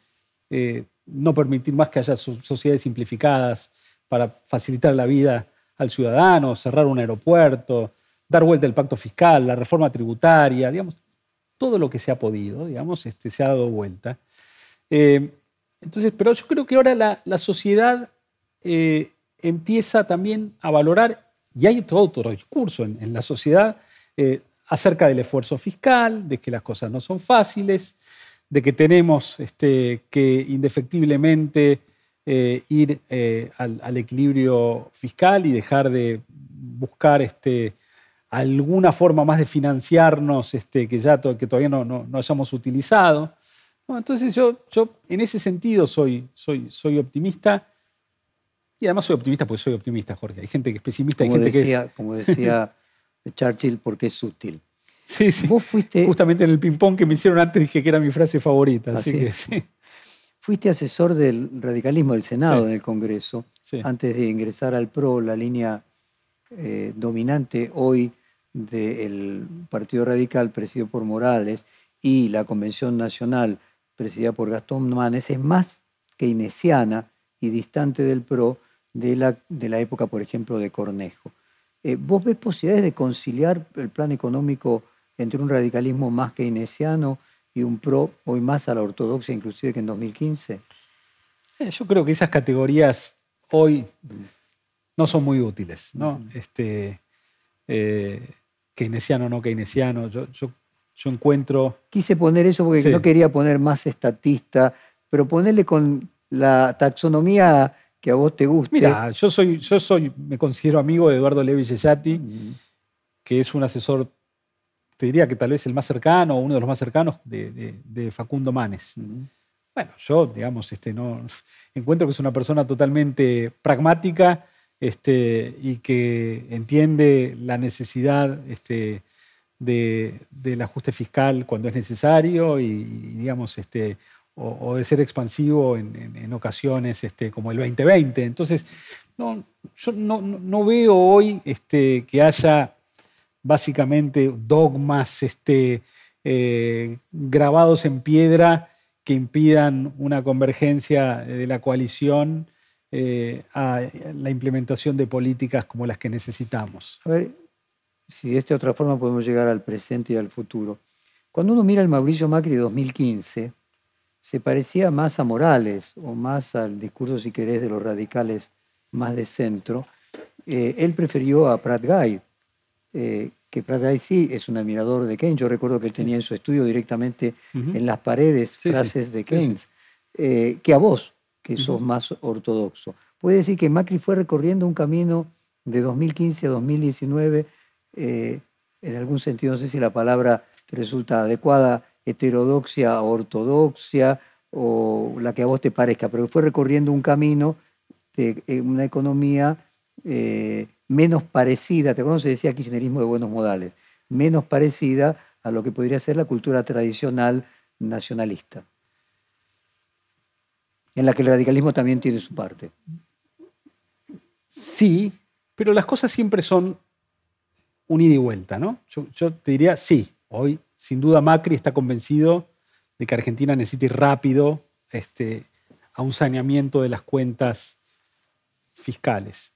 eh, no permitir más que haya sociedades simplificadas para facilitar la vida al ciudadano, cerrar un aeropuerto, dar vuelta el pacto fiscal, la reforma tributaria, digamos, todo lo que se ha podido, digamos, este, se ha dado vuelta. Eh, entonces, pero yo creo que ahora la, sociedad empieza también a valorar, y hay otro, otro discurso en, la sociedad acerca del esfuerzo fiscal, de que las cosas no son fáciles, de que tenemos este, que indefectiblemente eh, ir eh, al, equilibrio fiscal y dejar de buscar este, alguna forma más de financiarnos este, que ya que todavía no, no, hayamos utilizado. entonces yo, yo en ese sentido soy, soy, soy optimista. Y además soy optimista porque soy optimista, Jorge. Hay gente que es pesimista, hay gente que es... Como decía Churchill, porque es útil. Sí, sí. Vos fuiste... Justamente en el ping-pong que me hicieron antes dije que era mi frase favorita. Así, que sí. Fuiste asesor del radicalismo del Senado en el Congreso, antes de ingresar al PRO, la línea eh, dominante hoy del Partido Radical, presidido por Morales, y la Convención Nacional, presidida por Gastón Manes, es más keynesiana y distante del PRO de la, de la época, por ejemplo, de Cornejo. Eh, ¿Vos ves posibilidades de conciliar el plan económico entre un radicalismo más keynesiano y un pro hoy más a la ortodoxia inclusive que en 2015? Eh, yo creo que esas categorías hoy no son muy útiles, ¿no? este, eh, keynesiano o no keynesiano, yo, yo, encuentro... Quise poner eso porque no quería poner más estatista, pero ponerle con la taxonomía que a vos te guste. Mira, yo soy, yo soy, me considero amigo de Eduardo Levi Yeyati, que es un asesor te diría que tal vez el más cercano o uno de los más cercanos de, Facundo Manes. Bueno, yo, digamos, este, no, encuentro que es una persona totalmente pragmática este, y que entiende la necesidad este, del ajuste fiscal cuando es necesario y, digamos, este, o, de ser expansivo en, ocasiones este, como el 2020. Entonces, no, yo no, no veo hoy este, que haya básicamente dogmas este, eh, grabados en piedra que impidan una convergencia de la coalición eh, a la implementación de políticas como las que necesitamos. A ver, si de esta otra forma podemos llegar al presente y al futuro. Cuando uno mira el Mauricio Macri de 2015, se parecía más a Morales o más al discurso, si querés, de los radicales más de centro. Eh, él prefirió a Pratt Guy, eh, que Pratt Guy sí es un admirador de Keynes. Yo recuerdo que él tenía en su estudio directamente en las paredes frases de Keynes, eh, que a vos, que sos más ortodoxo. Puede decir que Macri fue recorriendo un camino de 2015 a 2019, en algún sentido, no sé si la palabra te resulta adecuada, heterodoxia ortodoxia, o la que a vos te parezca, pero fue recorriendo un camino de eh, una economía eh, menos parecida, te conoces, decía kirchnerismo de buenos modales, menos parecida a lo que podría ser la cultura tradicional nacionalista, en la que el radicalismo también tiene su parte. Sí, pero las cosas siempre son un ida y vuelta, ¿no? Yo, te diría, sí, hoy sin duda Macri está convencido de que Argentina necesita ir rápido este, a un saneamiento de las cuentas fiscales.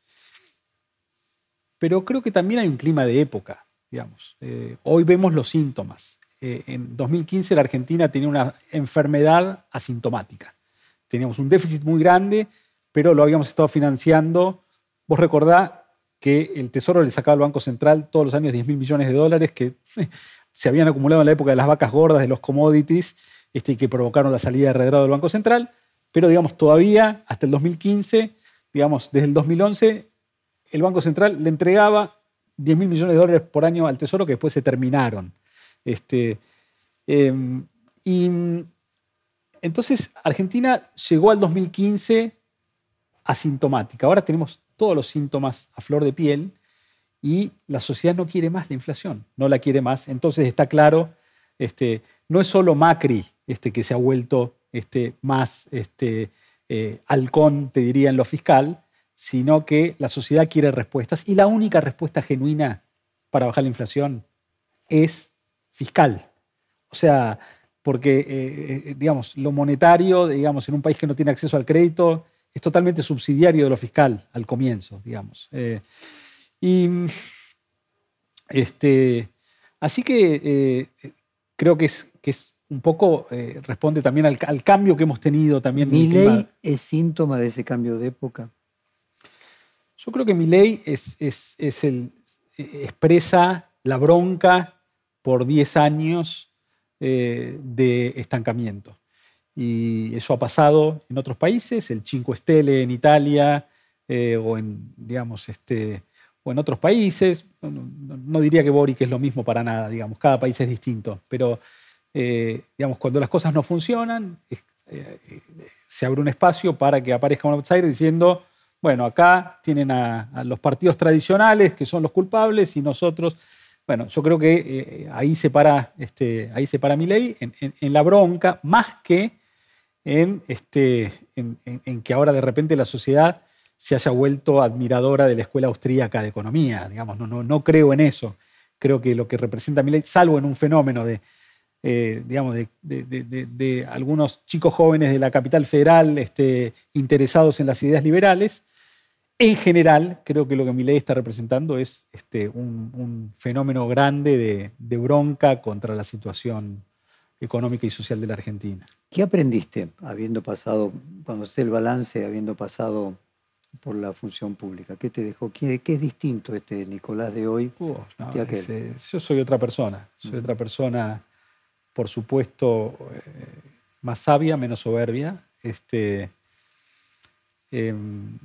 Pero creo que también hay un clima de época, digamos. Eh, hoy vemos los síntomas. Eh, en 2015 la Argentina tenía una enfermedad asintomática. Teníamos un déficit muy grande, pero lo habíamos estado financiando. Vos recordás que el Tesoro le sacaba al Banco Central todos los años 10 mil millones de dólares que se habían acumulado en la época de las vacas gordas, de los commodities, este, que provocaron la salida de redrado del Banco Central. Pero, digamos, todavía hasta el 2015, digamos, desde el 2011, el Banco Central le entregaba 10 mil millones de dólares por año al Tesoro que después se terminaron. Este, em, y entonces Argentina llegó al 2015 asintomática. Ahora tenemos todos los síntomas a flor de piel y la sociedad no quiere más la inflación, no la quiere más. Entonces está claro, este, no es solo Macri este, que se ha vuelto este, más este, eh, halcón, te diría, en lo fiscal, sino que la sociedad quiere respuestas y la única respuesta genuina para bajar la inflación es fiscal. O sea, porque, eh, eh, digamos, lo monetario, digamos, en un país que no tiene acceso al crédito, es totalmente subsidiario de lo fiscal al comienzo, digamos. Y este, así que eh, creo que es, que es un poco, eh, responde también al, cambio que hemos tenido también. ¿Mi ley es síntoma de ese cambio de época? Yo creo que mi ley es, es, es el, expresa la bronca por 10 años de estancamiento. Y eso ha pasado en otros países, el Cinque Stelle en Italia eh, o, en, digamos, este, o en otros países. No, diría que Boric es lo mismo para nada, digamos, cada país es distinto, pero eh, digamos, cuando las cosas no funcionan, eh, se abre un espacio para que aparezca un outsider diciendo, bueno, acá tienen a, los partidos tradicionales que son los culpables y nosotros... Bueno, yo creo que ahí se para, este, ahí se para mi ley, en la bronca, más que este, en, que ahora de repente la sociedad se haya vuelto admiradora de la escuela austríaca de economía. Digamos, no, no, no creo en eso. Creo que lo que representa mi ley, salvo en un fenómeno de, eh, digamos, de, de, algunos chicos jóvenes de la capital federal este, interesados en las ideas liberales, en general, creo que lo que mi ley está representando es este, un, un fenómeno grande de, bronca contra la situación económica y social de la Argentina. ¿Qué aprendiste habiendo pasado, cuando haces el balance, habiendo pasado por la función pública? ¿Qué te dejó? ¿Qué, es distinto este Nicolás de hoy yo soy otra persona, soy otra persona, por supuesto, eh, más sabia, menos soberbia, este, em,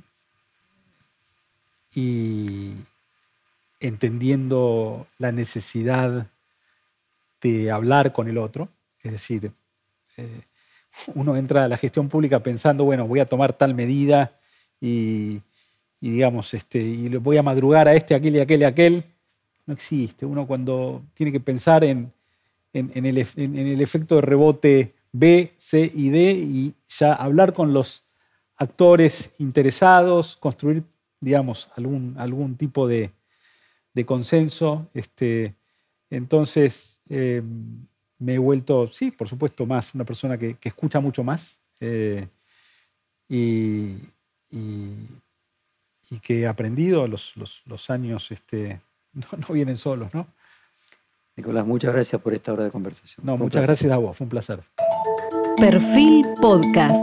y entendiendo la necesidad de hablar con el otro, es decir, eh, uno entra a la gestión pública pensando, bueno, voy a tomar tal medida y, digamos, este, y voy a madrugar a este, aquel y aquel y aquel. No existe. Uno cuando tiene que pensar en, en, el, el, efecto de rebote B, C y D y ya hablar con los actores interesados, construir, digamos, algún, algún tipo de, de consenso. Este, entonces, eh, me he vuelto, sí, por supuesto, más una persona que, escucha mucho más eh, y, que he aprendido, los, los, años este, no, vienen solos, ¿no? Nicolás, muchas gracias por esta hora de conversación. No, muchas gracias a vos, fue un placer. Perfil Podcast.